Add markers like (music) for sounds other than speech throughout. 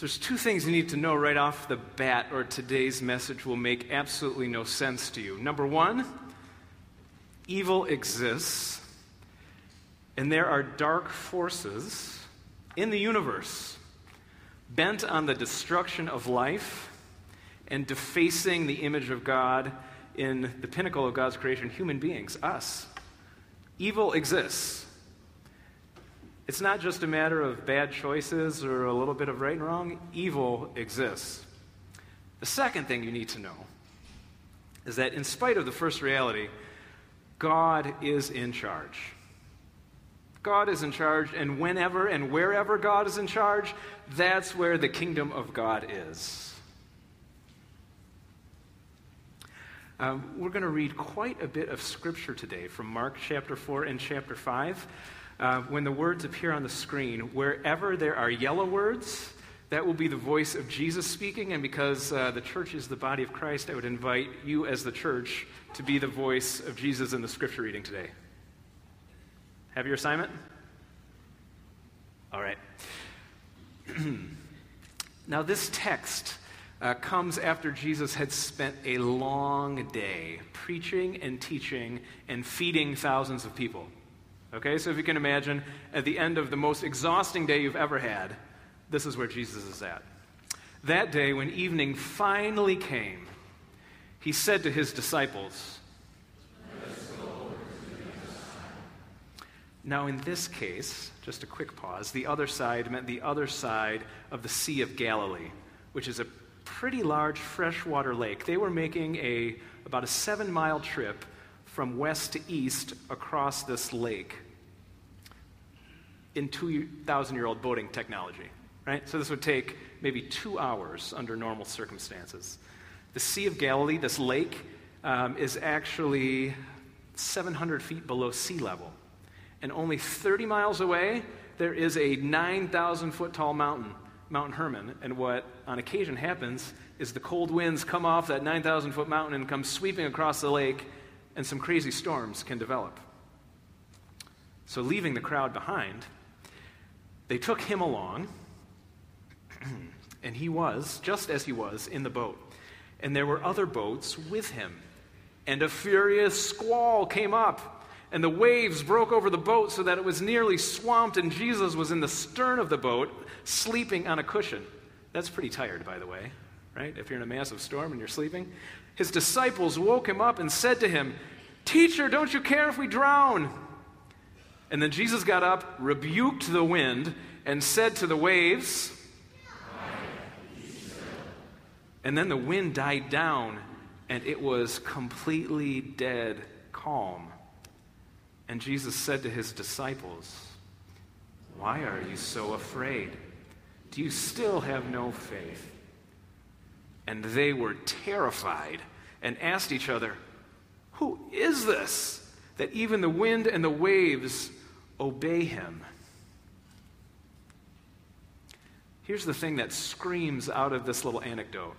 So there's two things you need to know right off the bat, or today's message will make absolutely no sense to you. Number one, evil exists, and there are dark forces in the universe bent on the destruction of life and defacing the image of God in the pinnacle of God's creation, human beings, us. Evil exists. It's not just a matter of bad choices or a little bit of right and wrong. Evil exists. The second thing you need to know is that, in spite of the first reality, God is in charge. God is in charge, and whenever and wherever God is in charge, that's where the kingdom of God is. Um, we're going to read quite a bit of scripture today from Mark chapter 4 and chapter 5. Uh, when the words appear on the screen, wherever there are yellow words, that will be the voice of Jesus speaking. And because uh, the church is the body of Christ, I would invite you as the church to be the voice of Jesus in the scripture reading today. Have your assignment? All right. (clears throat) now, this text uh, comes after Jesus had spent a long day preaching and teaching and feeding thousands of people. Okay, so if you can imagine, at the end of the most exhausting day you've ever had, this is where Jesus is at. That day, when evening finally came, he said to his disciples, Now, in this case, just a quick pause, the other side meant the other side of the Sea of Galilee, which is a pretty large freshwater lake. They were making a, about a seven mile trip from west to east across this lake in 2,000 year old boating technology, right? So this would take maybe two hours under normal circumstances. The Sea of Galilee, this lake, um, is actually 700 feet below sea level. And only 30 miles away, there is a 9,000 foot tall mountain Mount Hermon. And what on occasion happens is the cold winds come off that 9,000 foot mountain and come sweeping across the lake, and some crazy storms can develop. So, leaving the crowd behind, they took him along, (clears throat) and he was, just as he was, in the boat. And there were other boats with him. And a furious squall came up and the waves broke over the boat so that it was nearly swamped, and Jesus was in the stern of the boat, sleeping on a cushion. That's pretty tired, by the way, right? If you're in a massive storm and you're sleeping. His disciples woke him up and said to him, Teacher, don't you care if we drown? And then Jesus got up, rebuked the wind, and said to the waves, and then the wind died down, and it was completely dead calm. And Jesus said to his disciples, Why are you so afraid? Do you still have no faith? And they were terrified and asked each other, Who is this that even the wind and the waves obey him? Here's the thing that screams out of this little anecdote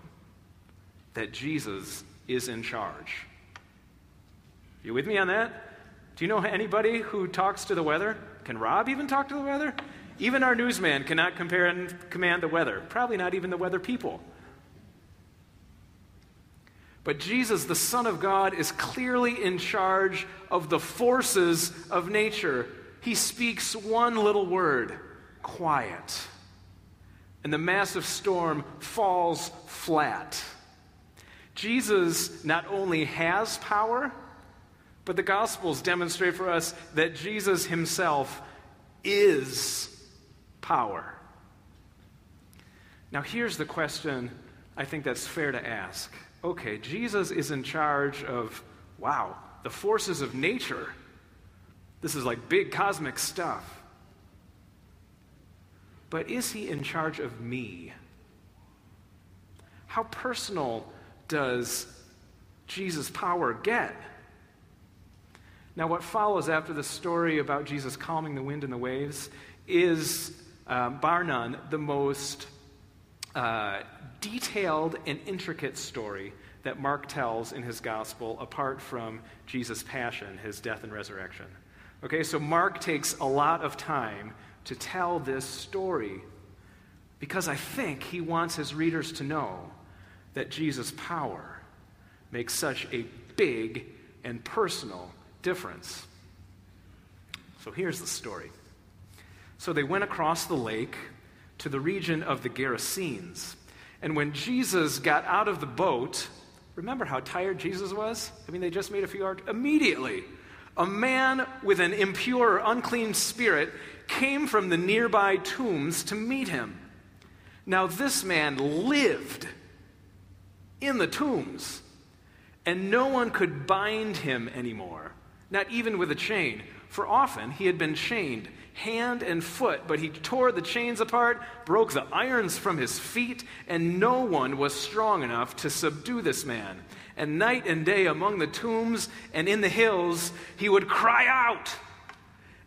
that Jesus is in charge. You with me on that? Do you know anybody who talks to the weather? Can Rob even talk to the weather? Even our newsman cannot compare and command the weather. Probably not even the weather people. But Jesus, the Son of God, is clearly in charge of the forces of nature. He speaks one little word quiet. And the massive storm falls flat. Jesus not only has power, but the Gospels demonstrate for us that Jesus himself is power. Now, here's the question I think that's fair to ask. Okay, Jesus is in charge of, wow, the forces of nature. This is like big cosmic stuff. But is he in charge of me? How personal does Jesus' power get? Now, what follows after the story about Jesus calming the wind and the waves is, um, bar none, the most uh, detailed and intricate story that Mark tells in his gospel, apart from Jesus' passion, his death and resurrection. Okay, so Mark takes a lot of time to tell this story. because I think he wants his readers to know that Jesus' power makes such a big and personal difference. So here's the story. So they went across the lake to the region of the Gerasenes. And when Jesus got out of the boat, remember how tired Jesus was? I mean, they just made a few hours. Immediately, a man with an impure unclean spirit came from the nearby tombs to meet him. Now, this man lived in the tombs, and no one could bind him anymore, not even with a chain, for often he had been chained hand and foot, but he tore the chains apart, broke the irons from his feet, and no one was strong enough to subdue this man. And night and day among the tombs and in the hills, he would cry out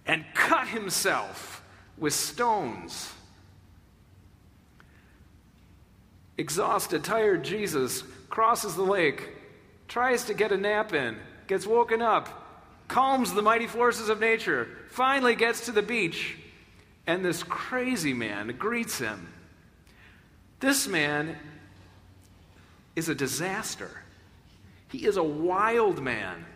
and cut himself with stones. Exhausted, tired Jesus crosses the lake, tries to get a nap in, gets woken up, calms the mighty forces of nature, finally gets to the beach, and this crazy man greets him. This man is a disaster. He is a wild man.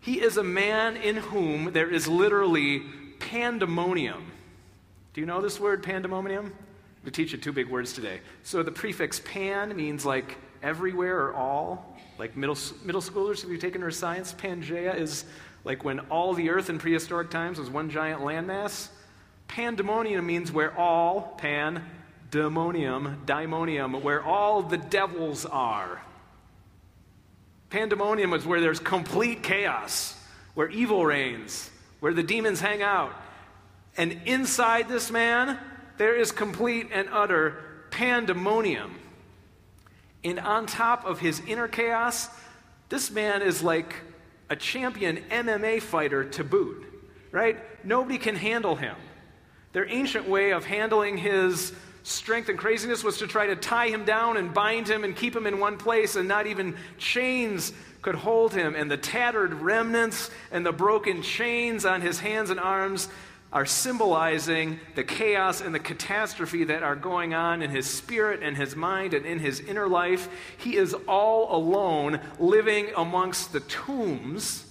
He is a man in whom there is literally pandemonium. Do you know this word, pandemonium? We teach you two big words today. So the prefix pan means like everywhere or all. Like middle, middle schoolers, if you've taken earth science, Pangea is like when all the earth in prehistoric times was one giant landmass. Pandemonium means where all, pan, demonium, daimonium, where all the devils are. Pandemonium is where there's complete chaos, where evil reigns, where the demons hang out. And inside this man, there is complete and utter pandemonium. And on top of his inner chaos, this man is like a champion MMA fighter to boot, right? Nobody can handle him. Their ancient way of handling his strength and craziness was to try to tie him down and bind him and keep him in one place, and not even chains could hold him. And the tattered remnants and the broken chains on his hands and arms are symbolizing the chaos and the catastrophe that are going on in his spirit and his mind and in his inner life. He is all alone, living amongst the tombs,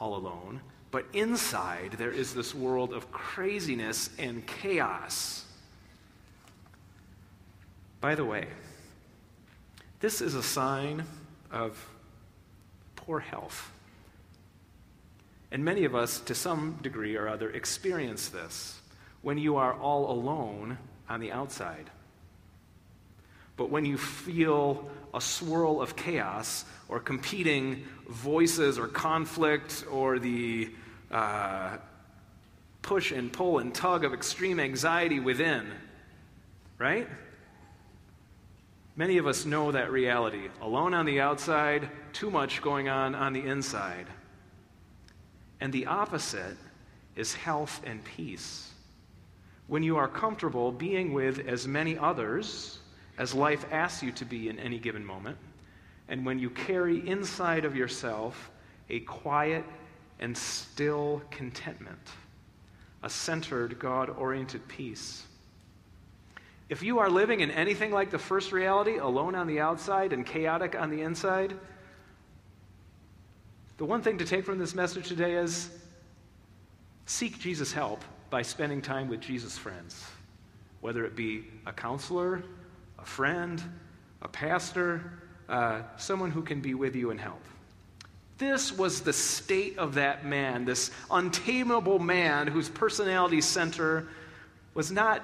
all alone. But inside, there is this world of craziness and chaos. By the way, this is a sign of poor health. And many of us, to some degree or other, experience this when you are all alone on the outside. But when you feel a swirl of chaos or competing voices or conflict or the uh, push and pull and tug of extreme anxiety within, right? Many of us know that reality. Alone on the outside, too much going on on the inside. And the opposite is health and peace. When you are comfortable being with as many others as life asks you to be in any given moment, and when you carry inside of yourself a quiet and still contentment, a centered, God oriented peace. If you are living in anything like the first reality, alone on the outside and chaotic on the inside, the one thing to take from this message today is seek Jesus' help by spending time with Jesus' friends, whether it be a counselor, a friend, a pastor, uh, someone who can be with you and help. This was the state of that man, this untamable man whose personality center was not,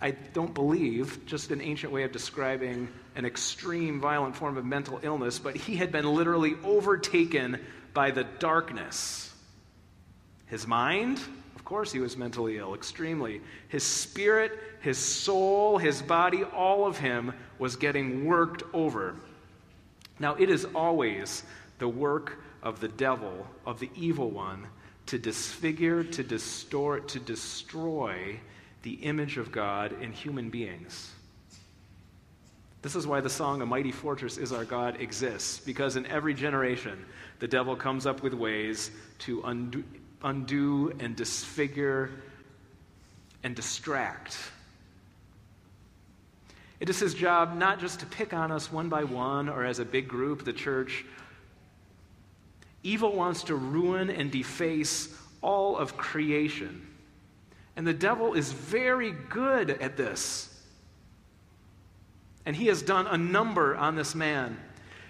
I don't believe, just an ancient way of describing an extreme, violent form of mental illness, but he had been literally overtaken by the darkness. His mind, of course, he was mentally ill, extremely. His spirit, his soul, his body, all of him was getting worked over. Now, it is always the work of the devil, of the evil one, to disfigure, to distort, to destroy the image of God in human beings. This is why the song, A Mighty Fortress is Our God, exists, because in every generation, the devil comes up with ways to undo, undo and disfigure and distract It is his job not just to pick on us one by one or as a big group, the church. Evil wants to ruin and deface all of creation. And the devil is very good at this. And he has done a number on this man.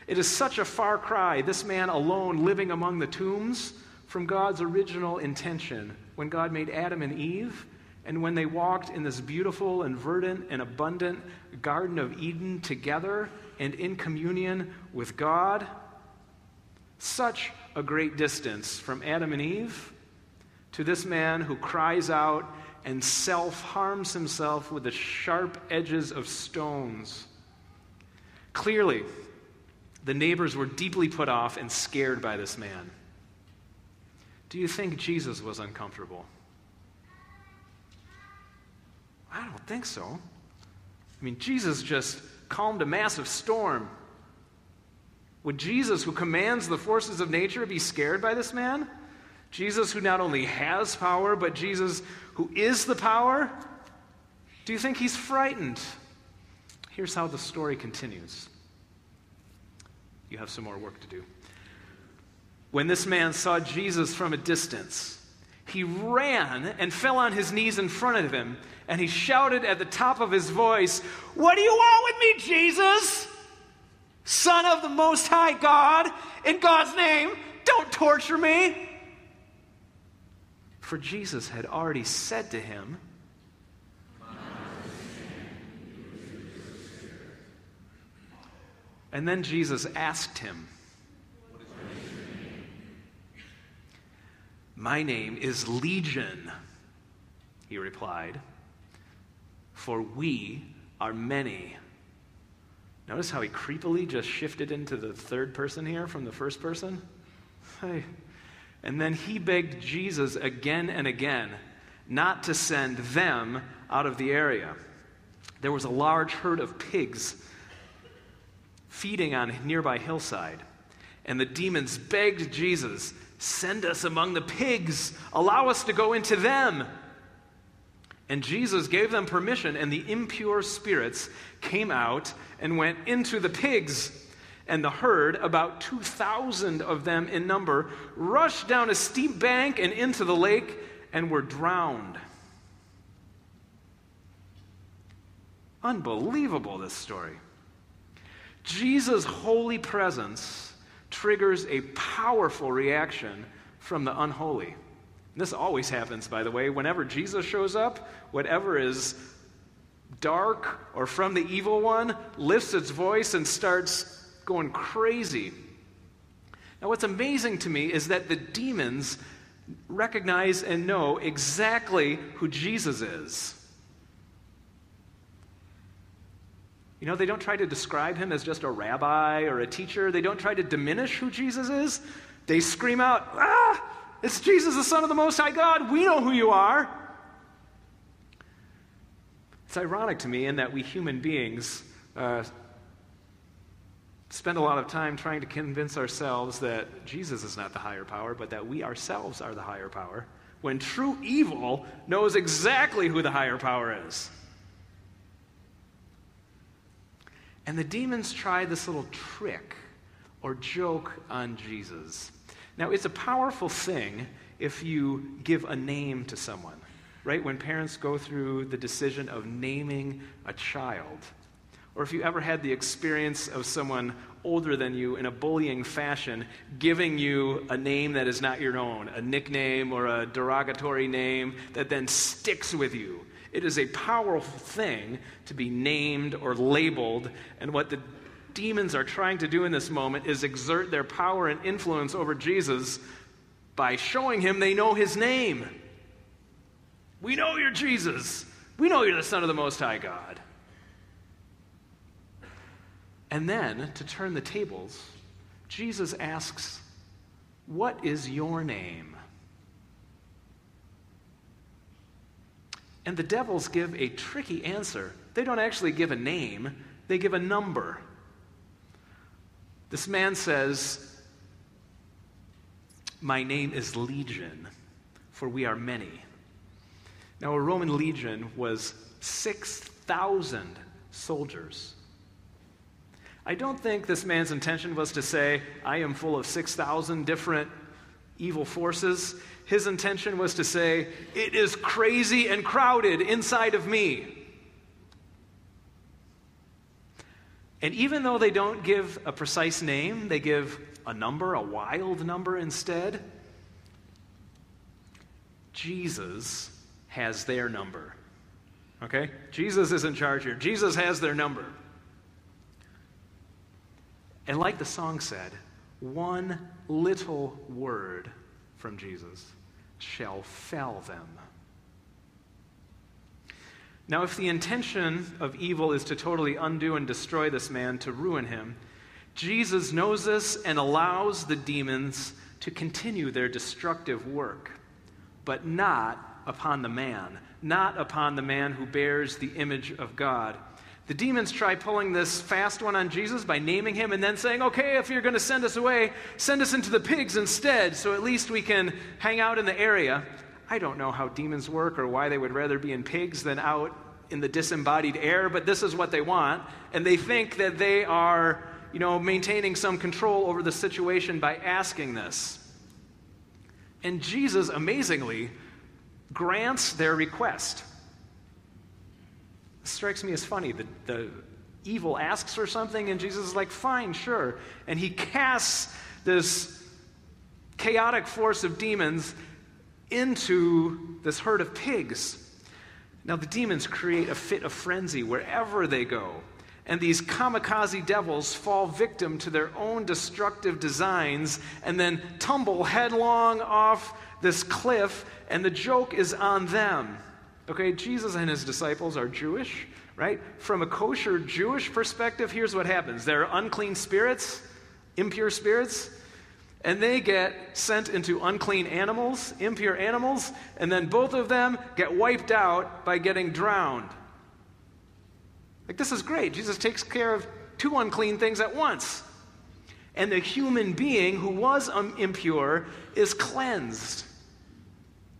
It is such a far cry, this man alone living among the tombs, from God's original intention when God made Adam and Eve and when they walked in this beautiful and verdant and abundant Garden of Eden together and in communion with God. Such a great distance from Adam and Eve to this man who cries out and self harms himself with the sharp edges of stones. Clearly, the neighbors were deeply put off and scared by this man. Do you think Jesus was uncomfortable? I don't think so. I mean, Jesus just calmed a massive storm. Would Jesus, who commands the forces of nature, be scared by this man? Jesus, who not only has power, but Jesus, who is the power? Do you think he's frightened? Here's how the story continues. You have some more work to do. When this man saw Jesus from a distance, he ran and fell on his knees in front of him, and he shouted at the top of his voice, What do you want with me, Jesus? Son of the Most High God, in God's name, don't torture me. For Jesus had already said to him, And then Jesus asked him, My name is Legion, he replied, for we are many. Notice how he creepily just shifted into the third person here from the first person? Hey. And then he begged Jesus again and again not to send them out of the area. There was a large herd of pigs feeding on a nearby hillside, and the demons begged Jesus Send us among the pigs. Allow us to go into them. And Jesus gave them permission, and the impure spirits came out and went into the pigs. And the herd, about 2,000 of them in number, rushed down a steep bank and into the lake and were drowned. Unbelievable, this story. Jesus' holy presence triggers a powerful reaction from the unholy. This always happens, by the way. Whenever Jesus shows up, whatever is dark or from the evil one lifts its voice and starts going crazy. Now, what's amazing to me is that the demons recognize and know exactly who Jesus is. You know, they don't try to describe him as just a rabbi or a teacher. They don't try to diminish who Jesus is. They scream out, Ah, it's Jesus, the Son of the Most High God. We know who you are. It's ironic to me in that we human beings uh, spend a lot of time trying to convince ourselves that Jesus is not the higher power, but that we ourselves are the higher power, when true evil knows exactly who the higher power is. And the demons try this little trick or joke on Jesus. Now, it's a powerful thing if you give a name to someone, right? When parents go through the decision of naming a child. Or if you ever had the experience of someone older than you in a bullying fashion giving you a name that is not your own, a nickname or a derogatory name that then sticks with you. It is a powerful thing to be named or labeled, and what the demons are trying to do in this moment is exert their power and influence over Jesus by showing him they know his name. We know you're Jesus. We know you're the Son of the Most High God. And then, to turn the tables, Jesus asks, What is your name? And the devils give a tricky answer. They don't actually give a name, they give a number. This man says, My name is Legion, for we are many. Now, a Roman legion was 6,000 soldiers. I don't think this man's intention was to say, I am full of 6,000 different evil forces. His intention was to say, It is crazy and crowded inside of me. And even though they don't give a precise name, they give a number, a wild number instead, Jesus has their number. Okay? Jesus is in charge here. Jesus has their number. And like the song said, one little word from Jesus shall fell them. Now, if the intention of evil is to totally undo and destroy this man, to ruin him, Jesus knows this and allows the demons to continue their destructive work, but not upon the man, not upon the man who bears the image of God. The demons try pulling this fast one on Jesus by naming him and then saying, okay, if you're going to send us away, send us into the pigs instead, so at least we can hang out in the area. I don't know how demons work or why they would rather be in pigs than out in the disembodied air, but this is what they want. And they think that they are, you know, maintaining some control over the situation by asking this. And Jesus, amazingly, grants their request. It strikes me as funny. The, the evil asks for something, and Jesus is like, fine, sure. And he casts this chaotic force of demons into this herd of pigs. Now, the demons create a fit of frenzy wherever they go. And these kamikaze devils fall victim to their own destructive designs and then tumble headlong off this cliff, and the joke is on them. Okay, Jesus and his disciples are Jewish, right? From a kosher Jewish perspective, here's what happens they're unclean spirits, impure spirits and they get sent into unclean animals, impure animals, and then both of them get wiped out by getting drowned. Like, this is great. Jesus takes care of two unclean things at once. And the human being who was um, impure is cleansed.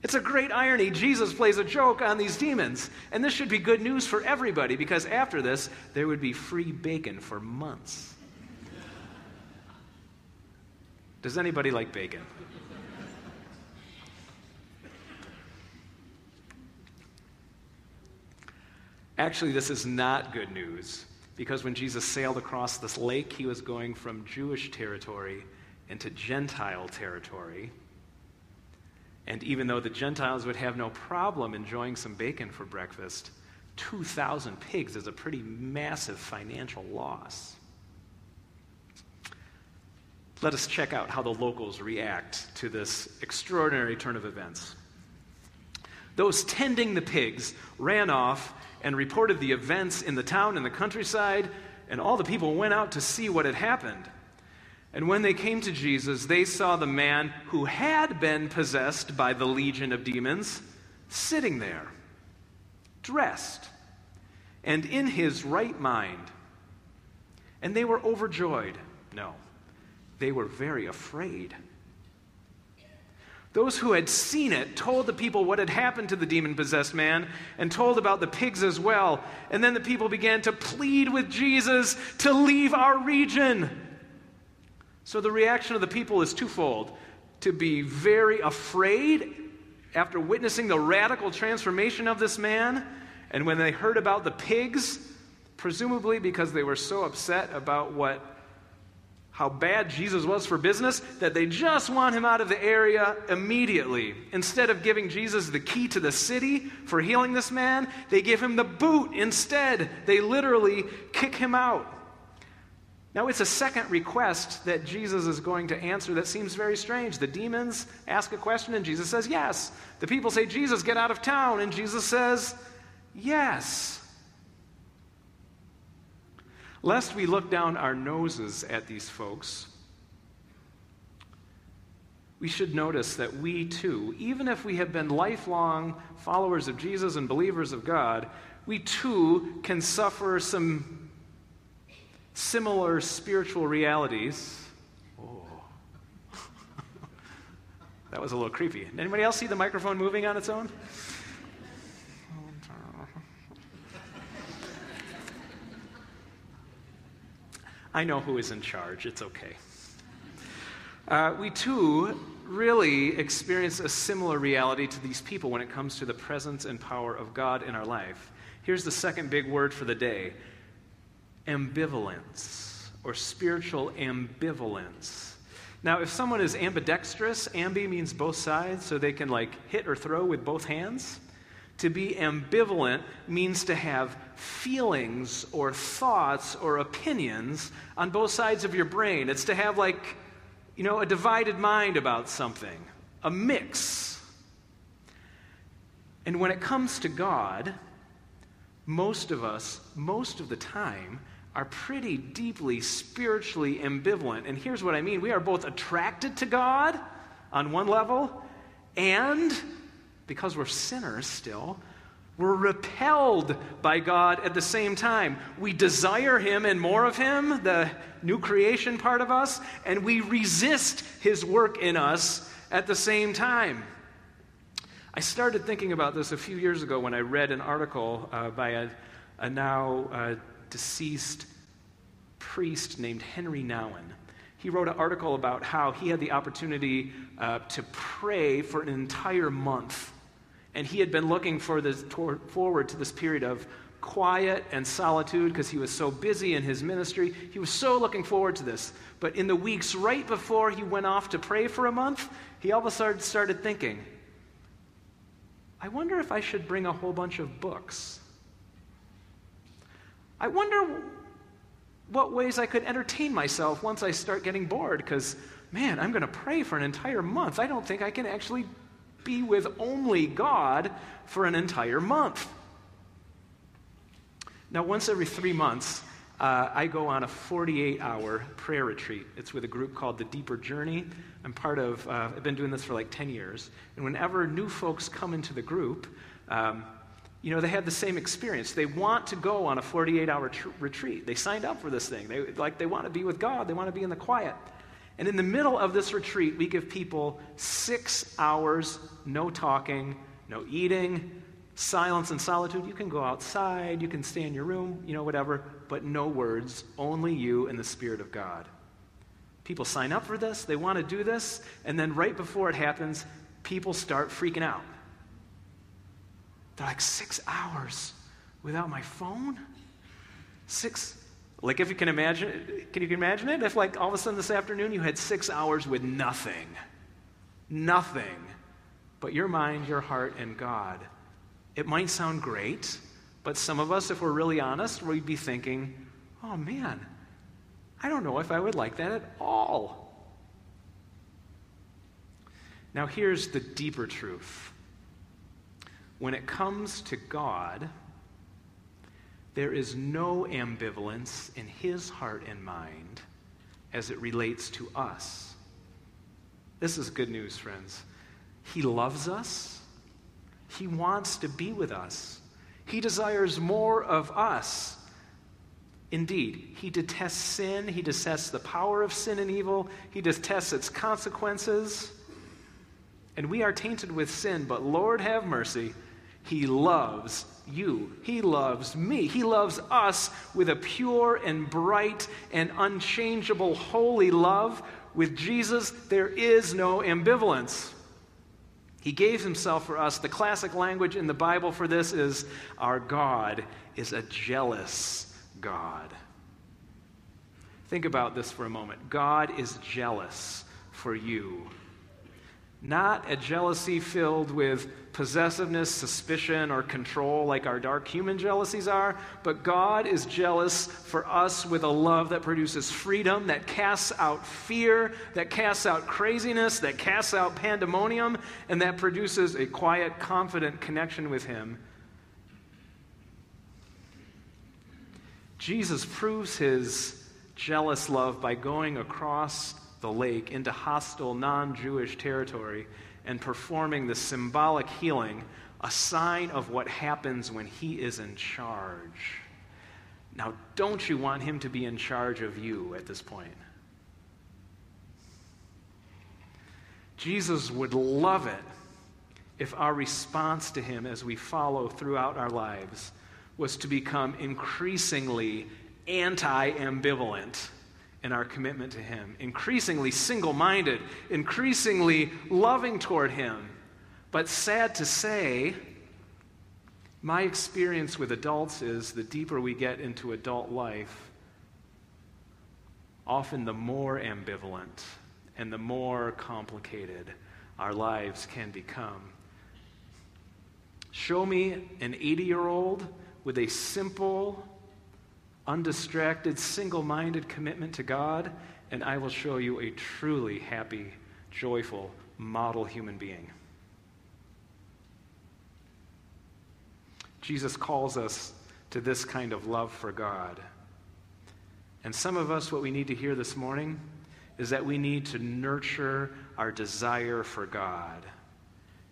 It's a great irony. Jesus plays a joke on these demons. And this should be good news for everybody because after this, there would be free bacon for months. Does anybody like bacon? Actually, this is not good news because when Jesus sailed across this lake, he was going from Jewish territory into Gentile territory. And even though the Gentiles would have no problem enjoying some bacon for breakfast, 2,000 pigs is a pretty massive financial loss. Let us check out how the locals react to this extraordinary turn of events. Those tending the pigs ran off and reported the events in the town and the countryside, and all the people went out to see what had happened. And when they came to Jesus, they saw the man who had been possessed by the legion of demons sitting there, dressed, and in his right mind. And they were overjoyed. No, they were very afraid. Those who had seen it told the people what had happened to the demon possessed man and told about the pigs as well. And then the people began to plead with Jesus to leave our region. So the reaction of the people is twofold to be very afraid after witnessing the radical transformation of this man. And when they heard about the pigs, presumably because they were so upset about what how bad Jesus was for business that they just want him out of the area immediately. Instead of giving Jesus the key to the city for healing this man, they give him the boot instead. They literally kick him out. Now, it's a second request that Jesus is going to answer that seems very strange. The demons ask a question, and Jesus says, Yes. The people say, Jesus, get out of town. And Jesus says, Yes lest we look down our noses at these folks, we should notice that we too, even if we have been lifelong followers of Jesus and believers of God, we too can suffer some similar spiritual realities. Oh. (laughs) that was a little creepy. Anybody else see the microphone moving on its own? I know who is in charge. It's okay. Uh, we too really experience a similar reality to these people when it comes to the presence and power of God in our life. Here's the second big word for the day ambivalence or spiritual ambivalence. Now, if someone is ambidextrous, ambi means both sides, so they can like hit or throw with both hands. To be ambivalent means to have feelings or thoughts or opinions on both sides of your brain. It's to have like, you know, a divided mind about something, a mix. And when it comes to God, most of us, most of the time, are pretty deeply spiritually ambivalent. And here's what I mean we are both attracted to God on one level, and because we're sinners still, we're repelled by God at the same time. We desire Him and more of Him, the new creation part of us, and we resist His work in us at the same time. I started thinking about this a few years ago when I read an article uh, by a, a now uh, deceased priest named Henri Nouwen. He wrote an article about how he had the opportunity uh, to pray for an entire month. And he had been looking for this, toward, forward to this period of quiet and solitude because he was so busy in his ministry. He was so looking forward to this. But in the weeks right before he went off to pray for a month, he all of a sudden started thinking, I wonder if I should bring a whole bunch of books. I wonder what ways I could entertain myself once I start getting bored, because, man, I'm going to pray for an entire month. I don't think I can actually be with only God for an entire month. Now, once every three months, uh, I go on a 48 hour prayer retreat. It's with a group called The Deeper Journey. I'm part of, uh, I've been doing this for like 10 years. And whenever new folks come into the group, um, you know, they had the same experience. They want to go on a 48 hour tr- retreat. They signed up for this thing. They, like, they want to be with God, they want to be in the quiet. And in the middle of this retreat, we give people six hours, no talking, no eating, silence and solitude. You can go outside, you can stay in your room, you know, whatever, but no words, only you and the Spirit of God. People sign up for this, they want to do this, and then right before it happens, people start freaking out. They're like, six hours without my phone? Six, like if you can imagine, can you imagine it? If like all of a sudden this afternoon you had six hours with nothing, nothing but your mind, your heart, and God. It might sound great, but some of us, if we're really honest, we'd be thinking, oh man, I don't know if I would like that at all. Now, here's the deeper truth when it comes to God, there is no ambivalence in his heart and mind as it relates to us. This is good news, friends. He loves us, he wants to be with us, he desires more of us. Indeed, he detests sin, he detests the power of sin and evil, he detests its consequences. And we are tainted with sin, but Lord have mercy. He loves you. He loves me. He loves us with a pure and bright and unchangeable holy love. With Jesus, there is no ambivalence. He gave himself for us. The classic language in the Bible for this is our God is a jealous God. Think about this for a moment. God is jealous for you not a jealousy filled with possessiveness, suspicion, or control like our dark human jealousies are, but God is jealous for us with a love that produces freedom, that casts out fear, that casts out craziness, that casts out pandemonium, and that produces a quiet, confident connection with Him. Jesus proves his jealous love by going across the lake into hostile non Jewish territory and performing the symbolic healing, a sign of what happens when he is in charge. Now, don't you want him to be in charge of you at this point? Jesus would love it if our response to him as we follow throughout our lives was to become increasingly anti ambivalent in our commitment to Him, increasingly single minded, increasingly loving toward Him. But sad to say, my experience with adults is the deeper we get into adult life, often the more ambivalent and the more complicated our lives can become. Show me an 80 year old with a simple, undistracted, single minded commitment to God, and I will show you a truly happy, joyful, model human being. Jesus calls us to this kind of love for God. And some of us, what we need to hear this morning is that we need to nurture our desire for God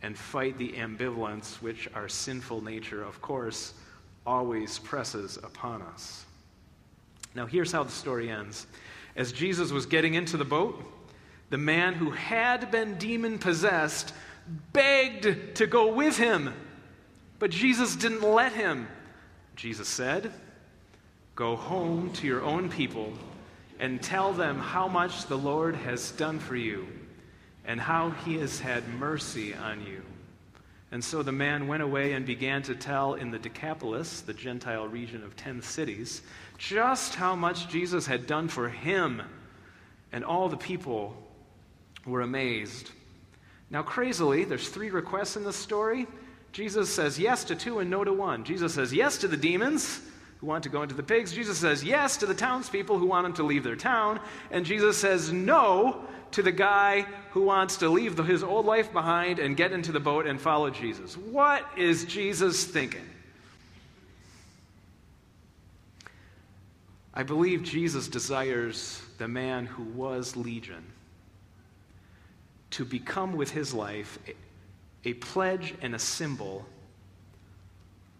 and fight the ambivalence which our sinful nature, of course, always presses upon us. Now, here's how the story ends. As Jesus was getting into the boat, the man who had been demon possessed begged to go with him, but Jesus didn't let him. Jesus said, Go home to your own people and tell them how much the Lord has done for you and how he has had mercy on you. And so the man went away and began to tell in the Decapolis, the Gentile region of ten cities, just how much Jesus had done for him. And all the people were amazed. Now, crazily, there's three requests in this story. Jesus says yes to two and no to one. Jesus says yes to the demons who want to go into the pigs. Jesus says yes to the townspeople who want him to leave their town. And Jesus says no to the guy who wants to leave the, his old life behind and get into the boat and follow Jesus. What is Jesus thinking? I believe Jesus desires the man who was Legion to become with his life a, a pledge and a symbol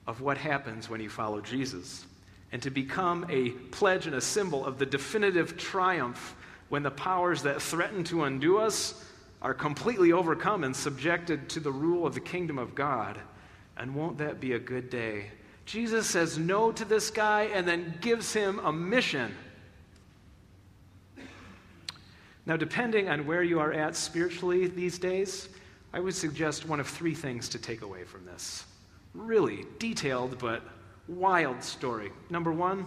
of what happens when you follow Jesus, and to become a pledge and a symbol of the definitive triumph when the powers that threaten to undo us are completely overcome and subjected to the rule of the kingdom of God. And won't that be a good day? Jesus says no to this guy and then gives him a mission. Now, depending on where you are at spiritually these days, I would suggest one of three things to take away from this really detailed but wild story. Number one,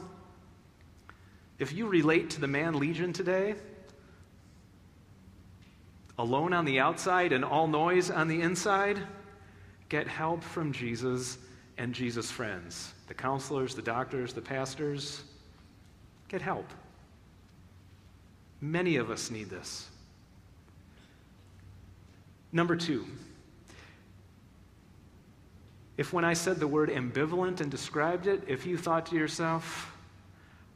if you relate to the man Legion today, alone on the outside and all noise on the inside, get help from Jesus and Jesus' friends the counselors, the doctors, the pastors. Get help. Many of us need this. Number two, if when I said the word ambivalent and described it, if you thought to yourself,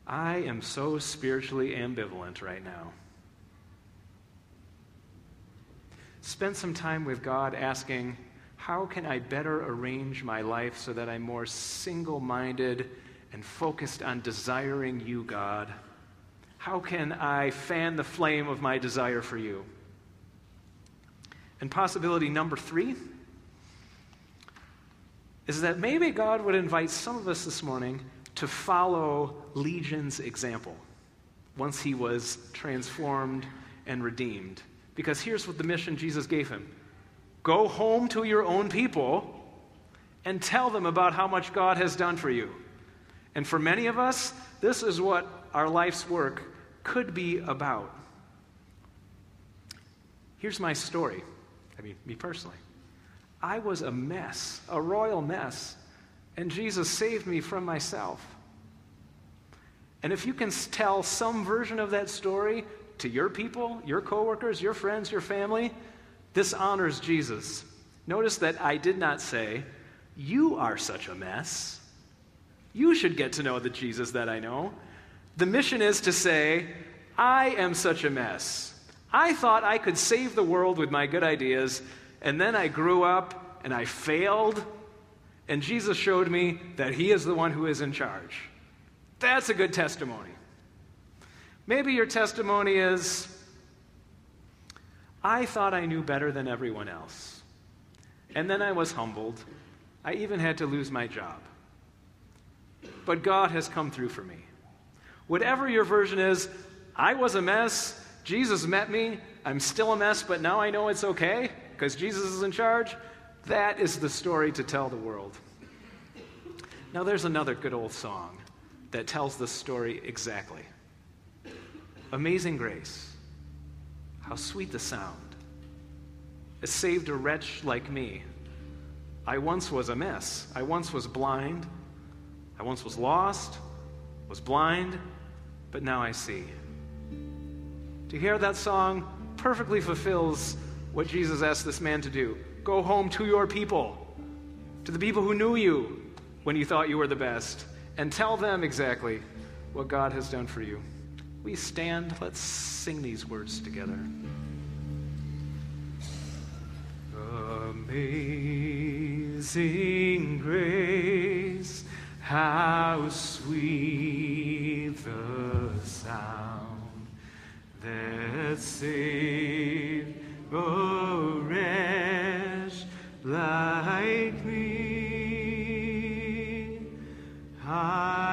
I am so spiritually ambivalent right now, spend some time with God asking, How can I better arrange my life so that I'm more single minded and focused on desiring you, God? How can I fan the flame of my desire for you? And possibility number three is that maybe God would invite some of us this morning to follow Legion's example once he was transformed and redeemed. Because here's what the mission Jesus gave him go home to your own people and tell them about how much God has done for you. And for many of us, this is what our life's work could be about. Here's my story. I mean, me personally. I was a mess, a royal mess, and Jesus saved me from myself. And if you can tell some version of that story to your people, your coworkers, your friends, your family, this honors Jesus. Notice that I did not say, You are such a mess. You should get to know the Jesus that I know. The mission is to say, I am such a mess. I thought I could save the world with my good ideas, and then I grew up and I failed, and Jesus showed me that He is the one who is in charge. That's a good testimony. Maybe your testimony is I thought I knew better than everyone else. And then I was humbled. I even had to lose my job. But God has come through for me. Whatever your version is, I was a mess. Jesus met me. I'm still a mess, but now I know it's okay because Jesus is in charge. That is the story to tell the world. Now, there's another good old song that tells the story exactly Amazing Grace. How sweet the sound. It saved a wretch like me. I once was a mess. I once was blind. I once was lost, was blind, but now I see. To hear that song perfectly fulfills what Jesus asked this man to do go home to your people, to the people who knew you when you thought you were the best, and tell them exactly what God has done for you. We stand, let's sing these words together. Amazing grace, how sweet the sound that saved a wretch like me. I